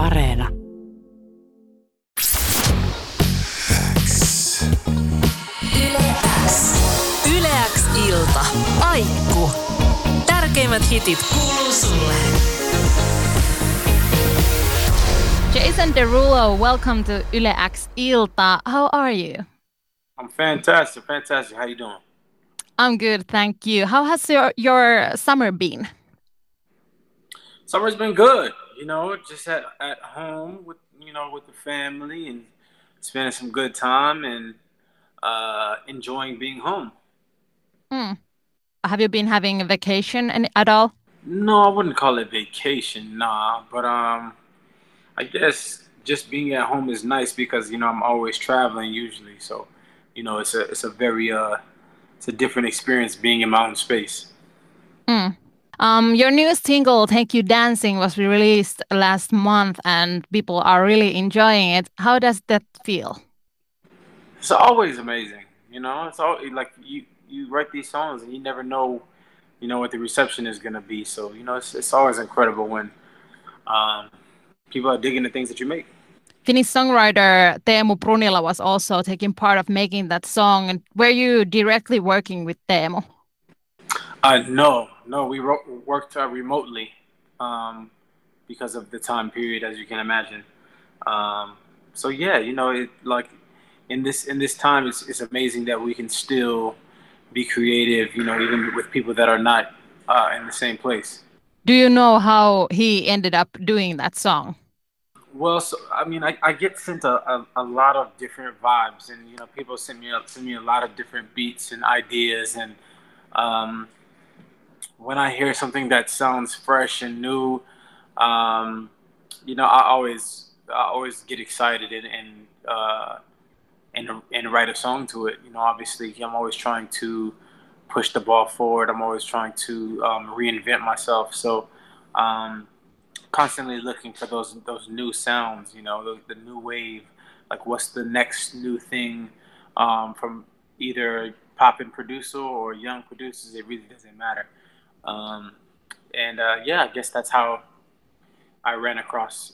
Areena. Yleäks ilta. Aikku. Tärkeimmät hitit kuuluu sulle. Jason Derulo, welcome to Yle X Ilta. How are you? I'm fantastic, fantastic. How you doing? I'm good, thank you. How has your, your summer been? Summer's been good. You know, just at, at home with you know with the family and spending some good time and uh, enjoying being home. Hmm. Have you been having a vacation any, at all? No, I wouldn't call it vacation, nah. But um, I guess just being at home is nice because you know I'm always traveling usually, so you know it's a it's a very uh it's a different experience being in my own space. Hmm. Um, your new single Take You Dancing" was released last month, and people are really enjoying it. How does that feel? It's always amazing, you know. It's all like you you write these songs and you never know, you know, what the reception is gonna be. So you know, it's it's always incredible when um, people are digging the things that you make. Finnish songwriter Teemu Brunila was also taking part of making that song. And were you directly working with Teemu? Uh, no, no, we wrote, worked uh, remotely um, because of the time period, as you can imagine. Um, so yeah, you know, it like in this in this time, it's it's amazing that we can still be creative. You know, even with people that are not uh, in the same place. Do you know how he ended up doing that song? Well, so I mean, I, I get sent a, a, a lot of different vibes, and you know, people send me send me a lot of different beats and ideas, and um, when I hear something that sounds fresh and new, um, you know, I always I always get excited and and uh, and and write a song to it. You know, obviously, I'm always trying to push the ball forward. I'm always trying to um, reinvent myself. So. Um, constantly looking for those those new sounds you know the, the new wave like what's the next new thing um, from either pop and producer or young producers it really doesn't matter um, and uh, yeah, I guess that's how I ran across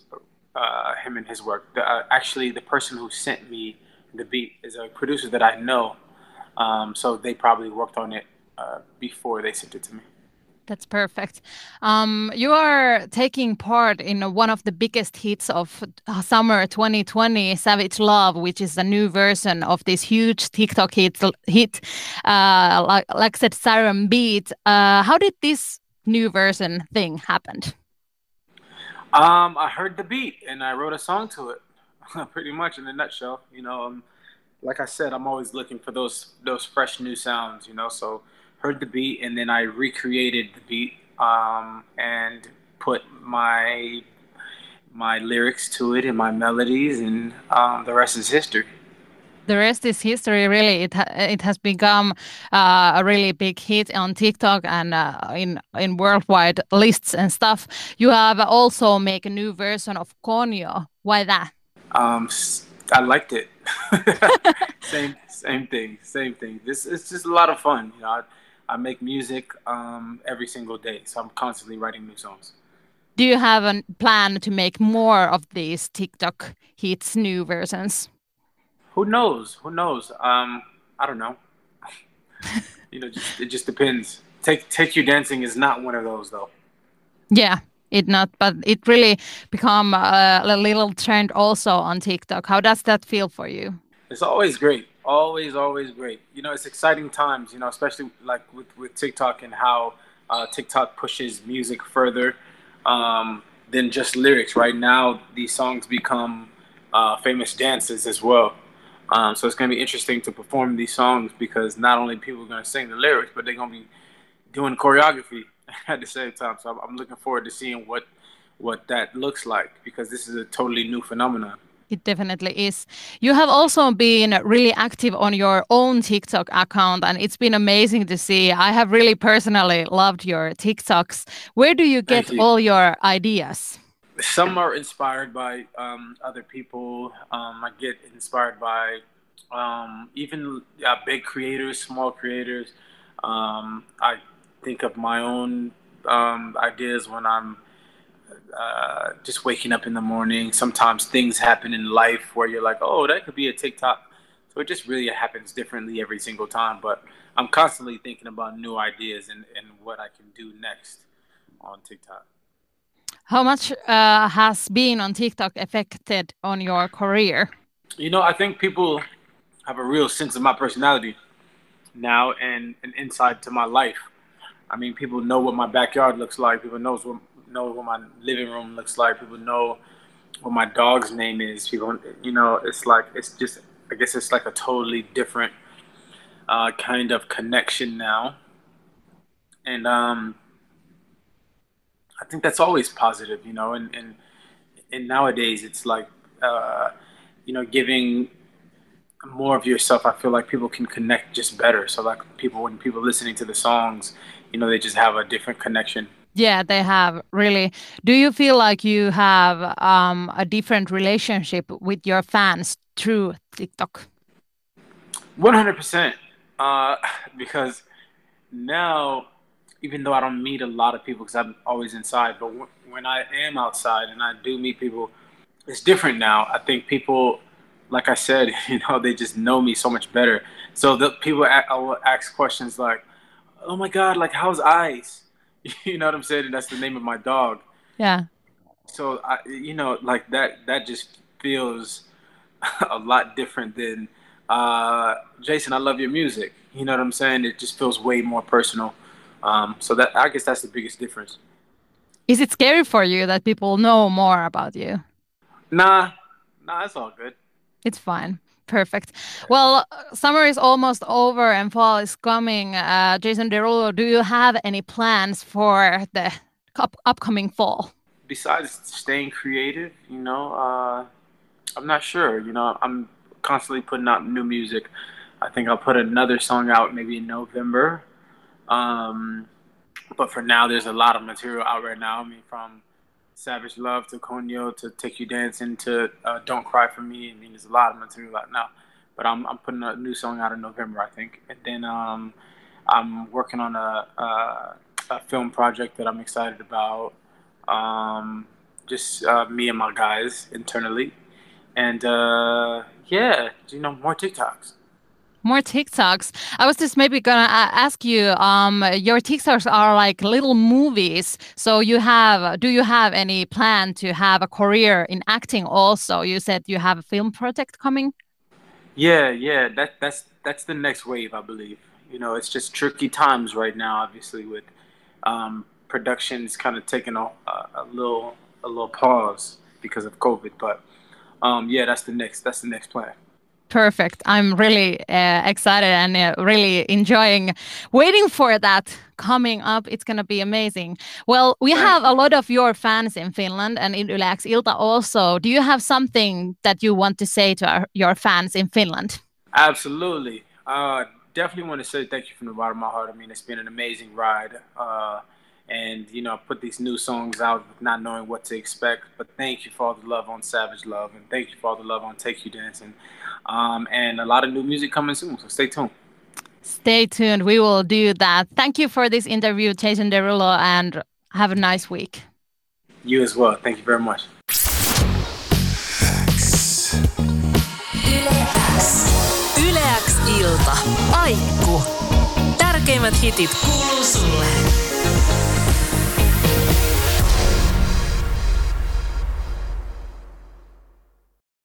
uh, him and his work. The, uh, actually, the person who sent me the beat is a producer that I know, um, so they probably worked on it uh, before they sent it to me. That's perfect. Um, you are taking part in one of the biggest hits of uh, summer 2020, Savage Love, which is a new version of this huge TikTok hit, hit uh, like, like said, Siren Beat. Uh, how did this new version thing happen? Um, I heard the beat and I wrote a song to it, pretty much in a nutshell. You know, um, like I said, I'm always looking for those those fresh new sounds. You know, so heard the beat and then I recreated the beat um, and put my my lyrics to it and my melodies, and um, the rest is history. The rest is history. Really, it ha it has become uh, a really big hit on TikTok and uh, in in worldwide lists and stuff. You have also make a new version of Coño. Why that? Um, I liked it. same same thing, same thing. This it's just a lot of fun. You know, I, I make music um, every single day, so I'm constantly writing new songs. Do you have a plan to make more of these TikTok hits, new versions? Who knows? Who knows? Um, I don't know. you know, just, it just depends. Take take you dancing is not one of those though. Yeah, it not, but it really become a, a little trend also on TikTok. How does that feel for you? It's always great always always great. You know it's exciting times you know especially like with, with tiktok and how uh, tiktok pushes music further um, than just lyrics. Right now these songs become uh, famous dances as well. Um, so it's going to be interesting to perform these songs because not only people are going to sing the lyrics but they're going to be doing choreography at the same time. So i'm looking forward to seeing what what that looks like because this is a totally new phenomenon it definitely is. You have also been really active on your own TikTok account, and it's been amazing to see. I have really personally loved your TikToks. Where do you get you. all your ideas? Some are inspired by um, other people. Um, I get inspired by um, even uh, big creators, small creators. Um, I think of my own um, ideas when I'm uh, just waking up in the morning. Sometimes things happen in life where you're like, oh, that could be a TikTok. So it just really happens differently every single time. But I'm constantly thinking about new ideas and, and what I can do next on TikTok. How much uh, has being on TikTok affected on your career? You know, I think people have a real sense of my personality now and an insight to my life. I mean, people know what my backyard looks like. People knows what know what my living room looks like. People know what my dog's name is. People, you know, it's like it's just. I guess it's like a totally different uh, kind of connection now, and um, I think that's always positive, you know. And and and nowadays it's like, uh, you know, giving more of yourself. I feel like people can connect just better. So like people, when people listening to the songs, you know, they just have a different connection. Yeah, they have really. Do you feel like you have um, a different relationship with your fans through TikTok? One hundred percent. Uh, because now, even though I don't meet a lot of people because I'm always inside, but w- when I am outside and I do meet people, it's different now. I think people, like I said, you know, they just know me so much better. So the people I will ask questions like, "Oh my God, like how's Ice?" You know what I'm saying? And that's the name of my dog. Yeah. So I, you know, like that. That just feels a lot different than uh, Jason. I love your music. You know what I'm saying? It just feels way more personal. Um, so that I guess that's the biggest difference. Is it scary for you that people know more about you? Nah, nah, it's all good. It's fine. Perfect. Well, summer is almost over and fall is coming. Uh, Jason Derulo, do you have any plans for the up- upcoming fall? Besides staying creative, you know, uh, I'm not sure. You know, I'm constantly putting out new music. I think I'll put another song out maybe in November. Um, but for now, there's a lot of material out right now. I mean, from Savage Love to Coño to Take You Dancing to uh, Don't Cry for Me. I mean, there's a lot of material out now. But I'm, I'm putting a new song out in November, I think. And then um, I'm working on a, a, a, film project that I'm excited about. Um, just uh, me and my guys internally. And uh, yeah, you know, more TikToks more TikToks. I was just maybe gonna ask you. Um, your TikToks are like little movies. So you have, do you have any plan to have a career in acting? Also, you said you have a film project coming. Yeah, yeah. That that's that's the next wave, I believe. You know, it's just tricky times right now, obviously, with um, productions kind of taking a, a, a little a little pause because of COVID. But um, yeah, that's the next that's the next plan. Perfect. I'm really uh, excited and uh, really enjoying waiting for that coming up. It's going to be amazing. Well, we have a lot of your fans in Finland and in Yle X Ilta also. Do you have something that you want to say to our, your fans in Finland? Absolutely. Uh, definitely want to say thank you from the bottom of my heart. I mean, it's been an amazing ride. And you know put these new songs out with not knowing what to expect. But thank you for all the love on savage love and thank you for all the love on take you dancing. Um, and a lot of new music coming soon so stay tuned. Stay tuned. We will do that. Thank you for this interview jason derulo and have a nice week. You as well. Thank you very much. Yleäks ilta. Aikku. Tärkeimmät hitit. Kuuluu sulle.